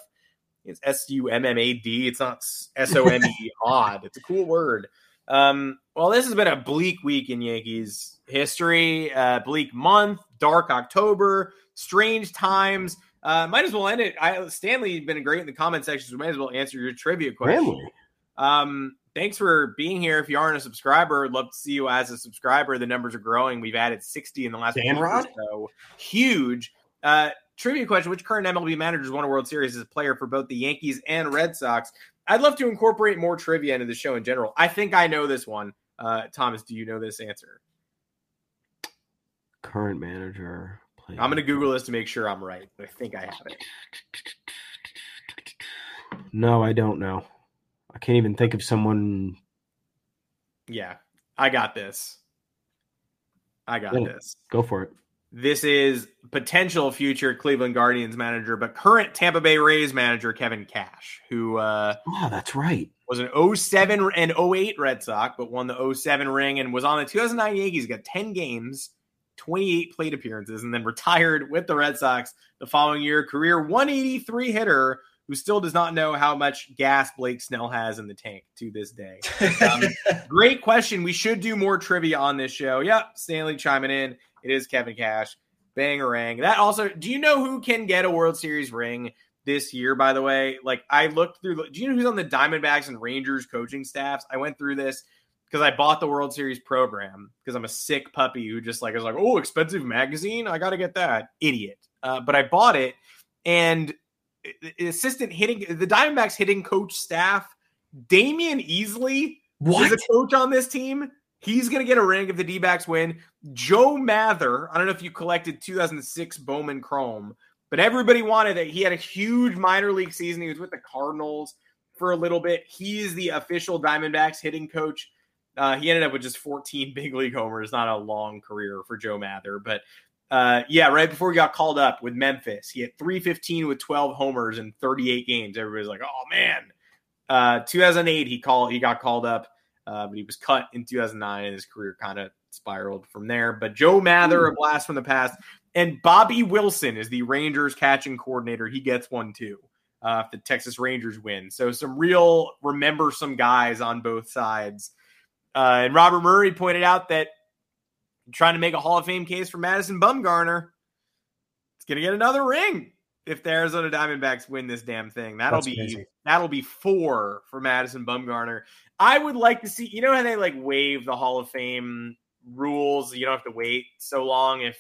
It's S U M M A D. It's not S O M E odd. It's a cool word. Um, well, this has been a bleak week in Yankees history. Uh, bleak month, dark October, strange times. Uh, might as well end it. I, Stanley been great in the comment section, so we might as well answer your trivia question. Um, thanks for being here. If you aren't a subscriber, I'd love to see you as a subscriber. The numbers are growing. We've added 60 in the last Dan Rod? so. Huge. Uh, trivia question Which current MLB managers won a World Series as a player for both the Yankees and Red Sox? I'd love to incorporate more trivia into the show in general. I think I know this one. Uh, Thomas, do you know this answer? Current manager. I'm going to Google this to make sure I'm right. I think I have it. No, I don't know. I can't even think of someone. Yeah, I got this. I got Yeah. this. Go for it. This is potential future Cleveland Guardians manager, but current Tampa Bay Rays manager Kevin Cash, who uh, Oh, that's right. was an 07 and 08 Red Sox, but won the 07 ring and was on the 2009 Yankees. Got 10 games, 28 plate appearances, and then retired with the Red Sox the following year. Career 183 hitter who still does not know how much gas Blake Snell has in the tank to this day. Um, great question. We should do more trivia on this show. Yep, Stanley chiming in. It is Kevin Cash. Bangarang. That also, do you know who can get a World Series ring this year, by the way? Like, I looked through, do you know who's on the Diamondbacks and Rangers coaching staffs? I went through this because I bought the World Series program because I'm a sick puppy who just like is like, oh, expensive magazine. I got to get that. Idiot. Uh, but I bought it and assistant hitting the Diamondbacks hitting coach staff, Damion Easley is a coach on this team. He's going to get a ring if the D backs win. Joe Mather, I don't know if you collected 2006 Bowman Chrome, but everybody wanted it. He had a huge minor league season. He was with the Cardinals for a little bit. He is the official Diamondbacks hitting coach. Uh, he ended up with just 14 big league homers. Not a long career for Joe Mather, but uh, yeah, right before he got called up with Memphis, he had 315 with 12 homers in 38 games. Everybody's like, "Oh man!" Uh, 2008, he called. He got called up, uh, but he was cut in 2009, and his career kind of spiraled from there. But Joe Mather, a blast from the past, and Bobby Wilson is the Rangers catching coordinator. He gets one too uh, if the Texas Rangers win. So some real remember some guys on both sides. Uh, and Robert Murray pointed out that trying to make a Hall of Fame case for Madison Bumgarner. It's gonna get another ring if the Arizona Diamondbacks win this damn thing. That'll That's be crazy. that'll be four for Madison Bumgarner. I would like to see. You know how they like waive the Hall of Fame rules? You don't have to wait so long if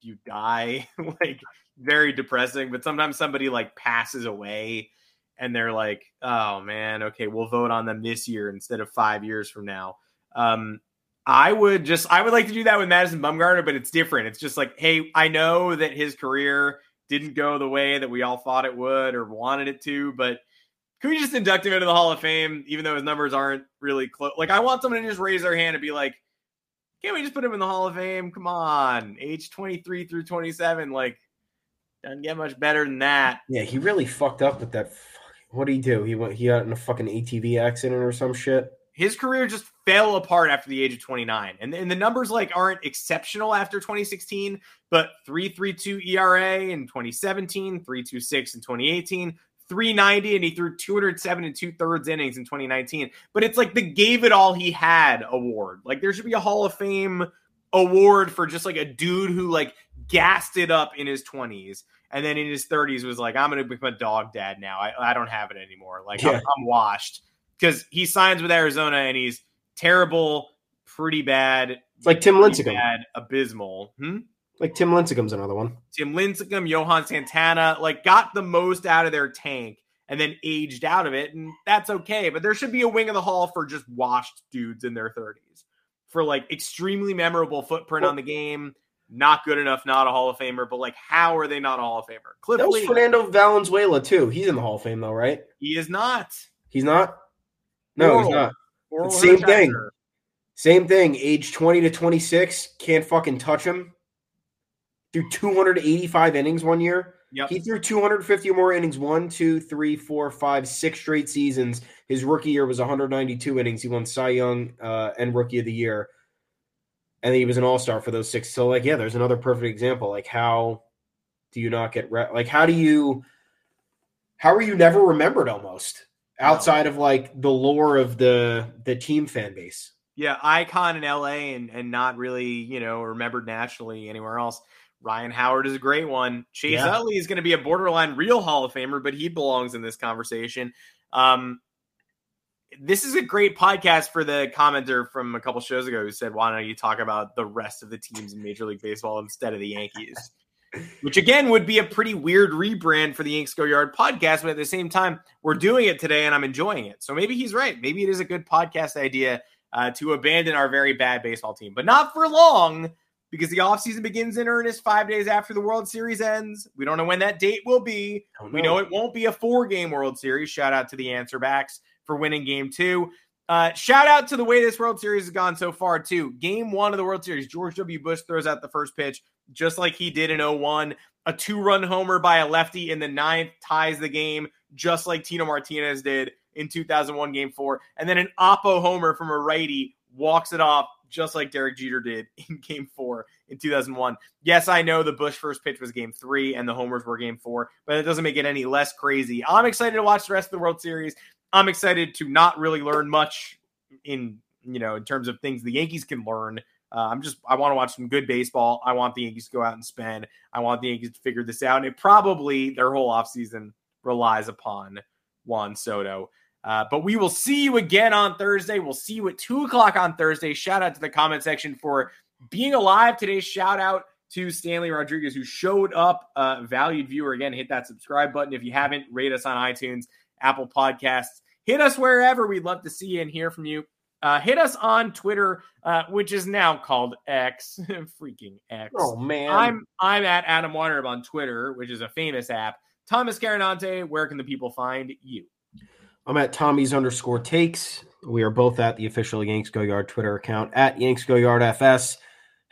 you die. like very depressing. But sometimes somebody like passes away. And they're like, "Oh man, okay, we'll vote on them this year instead of five years from now." Um, I would just I would like to do that with Madison Bumgarner, but it's different. It's just like, hey, I know that his career didn't go the way that we all thought it would or wanted it to, but can we just induct him into the Hall of Fame, even though his numbers aren't really close? Like, I want someone to just raise their hand and be like, can't we just put him in the Hall of Fame? Come on, age 23 through 27, like, doesn't get much better than that. Yeah, he really fucked up with that. What did he do? He went. He got in a fucking ATV accident or some shit. His career just fell apart after the age of 29 and, and the numbers like aren't exceptional after 2016 but 332 era in 2017 326 in 2018 390 and he threw 207 and two thirds innings in 2019 but it's like the gave it all he had award. Like there should be a hall of fame award for just like a dude who like gassed it up in his 20s and then in his 30s was like i'm gonna become a dog dad now. I, I don't have it anymore. Like I'm, I'm washed because he signs with Arizona and he's terrible, pretty bad. It's like Tim Lincecum. bad, abysmal. Hmm? Like Tim Lincecum's another one. Tim Lincecum, Johan Santana, like got the most out of their tank and then aged out of it, and that's okay. But there should be a wing of the hall for just washed dudes in their thirties for like extremely memorable footprint on the game. Not good enough, not a Hall of Famer, but like, how are they not a Hall of Famer? Cliff That was Lee, Fernando Valenzuela too. He's in the Hall of Fame though, right? he is not. He's not. No, he's Orel. not. Orel Same thing. Same thing. Age twenty to twenty six. Can't fucking touch him. Threw two hundred eighty five innings one year. Yep. He threw 250 or more innings one, two, three, four, five, six straight seasons. His rookie year was 192 innings. He won Cy Young uh, and Rookie of the Year, and he was an All Star for those six. So, like, yeah, there's another perfect example. Like, how do you not get re- like? How do you? How are you never remembered? Almost outside of like the lore of the the team fan base. Yeah, icon in LA and, and not really, you know, remembered nationally anywhere else. Ryan Howard is a great one. Chase Yeah. Utley is going to be a borderline real Hall of Famer, but he belongs in this conversation. Um, this is a great podcast for the commenter from a couple shows ago who said, "Why don't you talk about the rest of the teams in Major League Baseball instead of the Yankees?" Which again would be a pretty weird rebrand for the Yanks Go Yard podcast, but at the same time, we're doing it today and I'm enjoying it. So maybe he's right. Maybe it is a good podcast idea uh, to abandon our very bad baseball team, but not for long because the offseason begins in earnest five days after the World Series ends. We don't know when that date will be. We know it won't be a four game World Series. Shout out to the answer backs for winning game two. Uh, shout out to the way this World Series has gone so far, too. Game one of the World Series, George W. Bush throws out the first pitch, just like he did in 01. A two run homer by a lefty in the ninth ties the game, just like Tino Martinez did in 2001 Game four. And then an Oppo homer from a righty walks it off, just like Derek Jeter did in Game four in 2001. Yes, I know the Bush first pitch was Game three and the homers were Game four, but it doesn't make it any less crazy. I'm excited to watch the rest of the World Series. I'm excited to not really learn much in you know in terms of things the Yankees can learn. Uh, I'm just I want to watch some good baseball. I want the Yankees to go out and spend. I want the Yankees to figure this out. And it probably their whole offseason relies upon Juan Soto. Uh, but we will see you again on Thursday. We'll see you at two o'clock on Thursday. Shout out to the comment section for being alive today. Shout out to Stanley Rodriguez who showed up. Uh, valued viewer again. Hit that subscribe button if you haven't. Rate us on iTunes, Apple Podcasts hit us wherever. We'd love to see you and hear from you. Uh, hit us on Twitter, uh, which is now called X, freaking X. Oh man, I'm I'm at Adam Weinrib on Twitter, which is a famous app. Thomas Carannante, where can the people find you? I'm at Tommy's underscore takes. We are both at the official Yanks Go Yard Twitter account at Yanks Go Yard FS.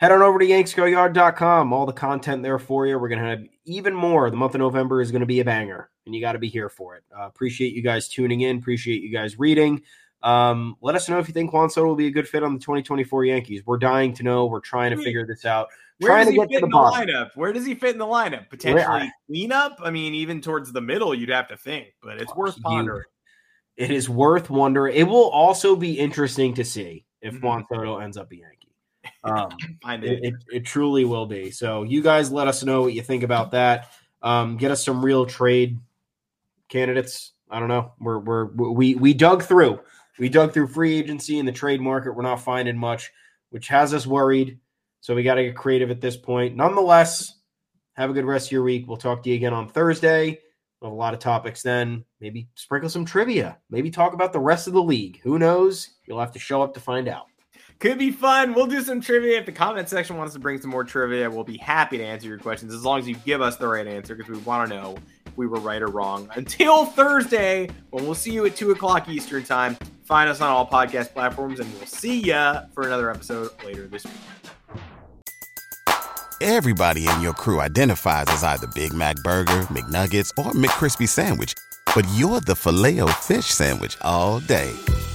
Head on over to yanksgoyard.com. All the content there for you. We're going to have even more. The month of November is going to be a banger, and you got to be here for it. Uh, appreciate you guys tuning in. Appreciate you guys reading. Um, let us know if you think Juan Soto will be a good fit on the 2024 Yankees. We're dying to know. We're trying to figure this out. Where trying does he to get fit to in the the bottom. lineup? Where does he fit in the lineup? Potentially cleanup? I mean, even towards the middle, you'd have to think, but it's worth You- pondering. It is worth wondering. It will also be interesting to see if Mhm. Juan Soto ends up a Yankee. Um, Find it, it. it, it truly will be. So you guys let us know what you think about that. Um, get us some real trade candidates. I don't know. We're we're we we dug through. We dug through free agency and the trade market. We're not finding much, which has us worried. So we got to get creative at this point. Nonetheless, have a good rest of your week. We'll talk to you again on Thursday. We'll have a lot of topics then. Maybe sprinkle some trivia. Maybe talk about the rest of the league. Who knows? You'll have to show up to find out. Could be fun. We'll do some trivia. If the comment section wants to bring some more trivia, we'll be happy to answer your questions as long as you give us the right answer because we want to know if we were right or wrong. Until Thursday, when we'll see you at 2 o'clock Eastern Time. Find us on all podcast platforms, and we'll see ya for another episode later this week. Everybody in your crew identifies as either Big Mac Burger, McNuggets, or McCrispy Sandwich. But you're the filet fish Sandwich all day.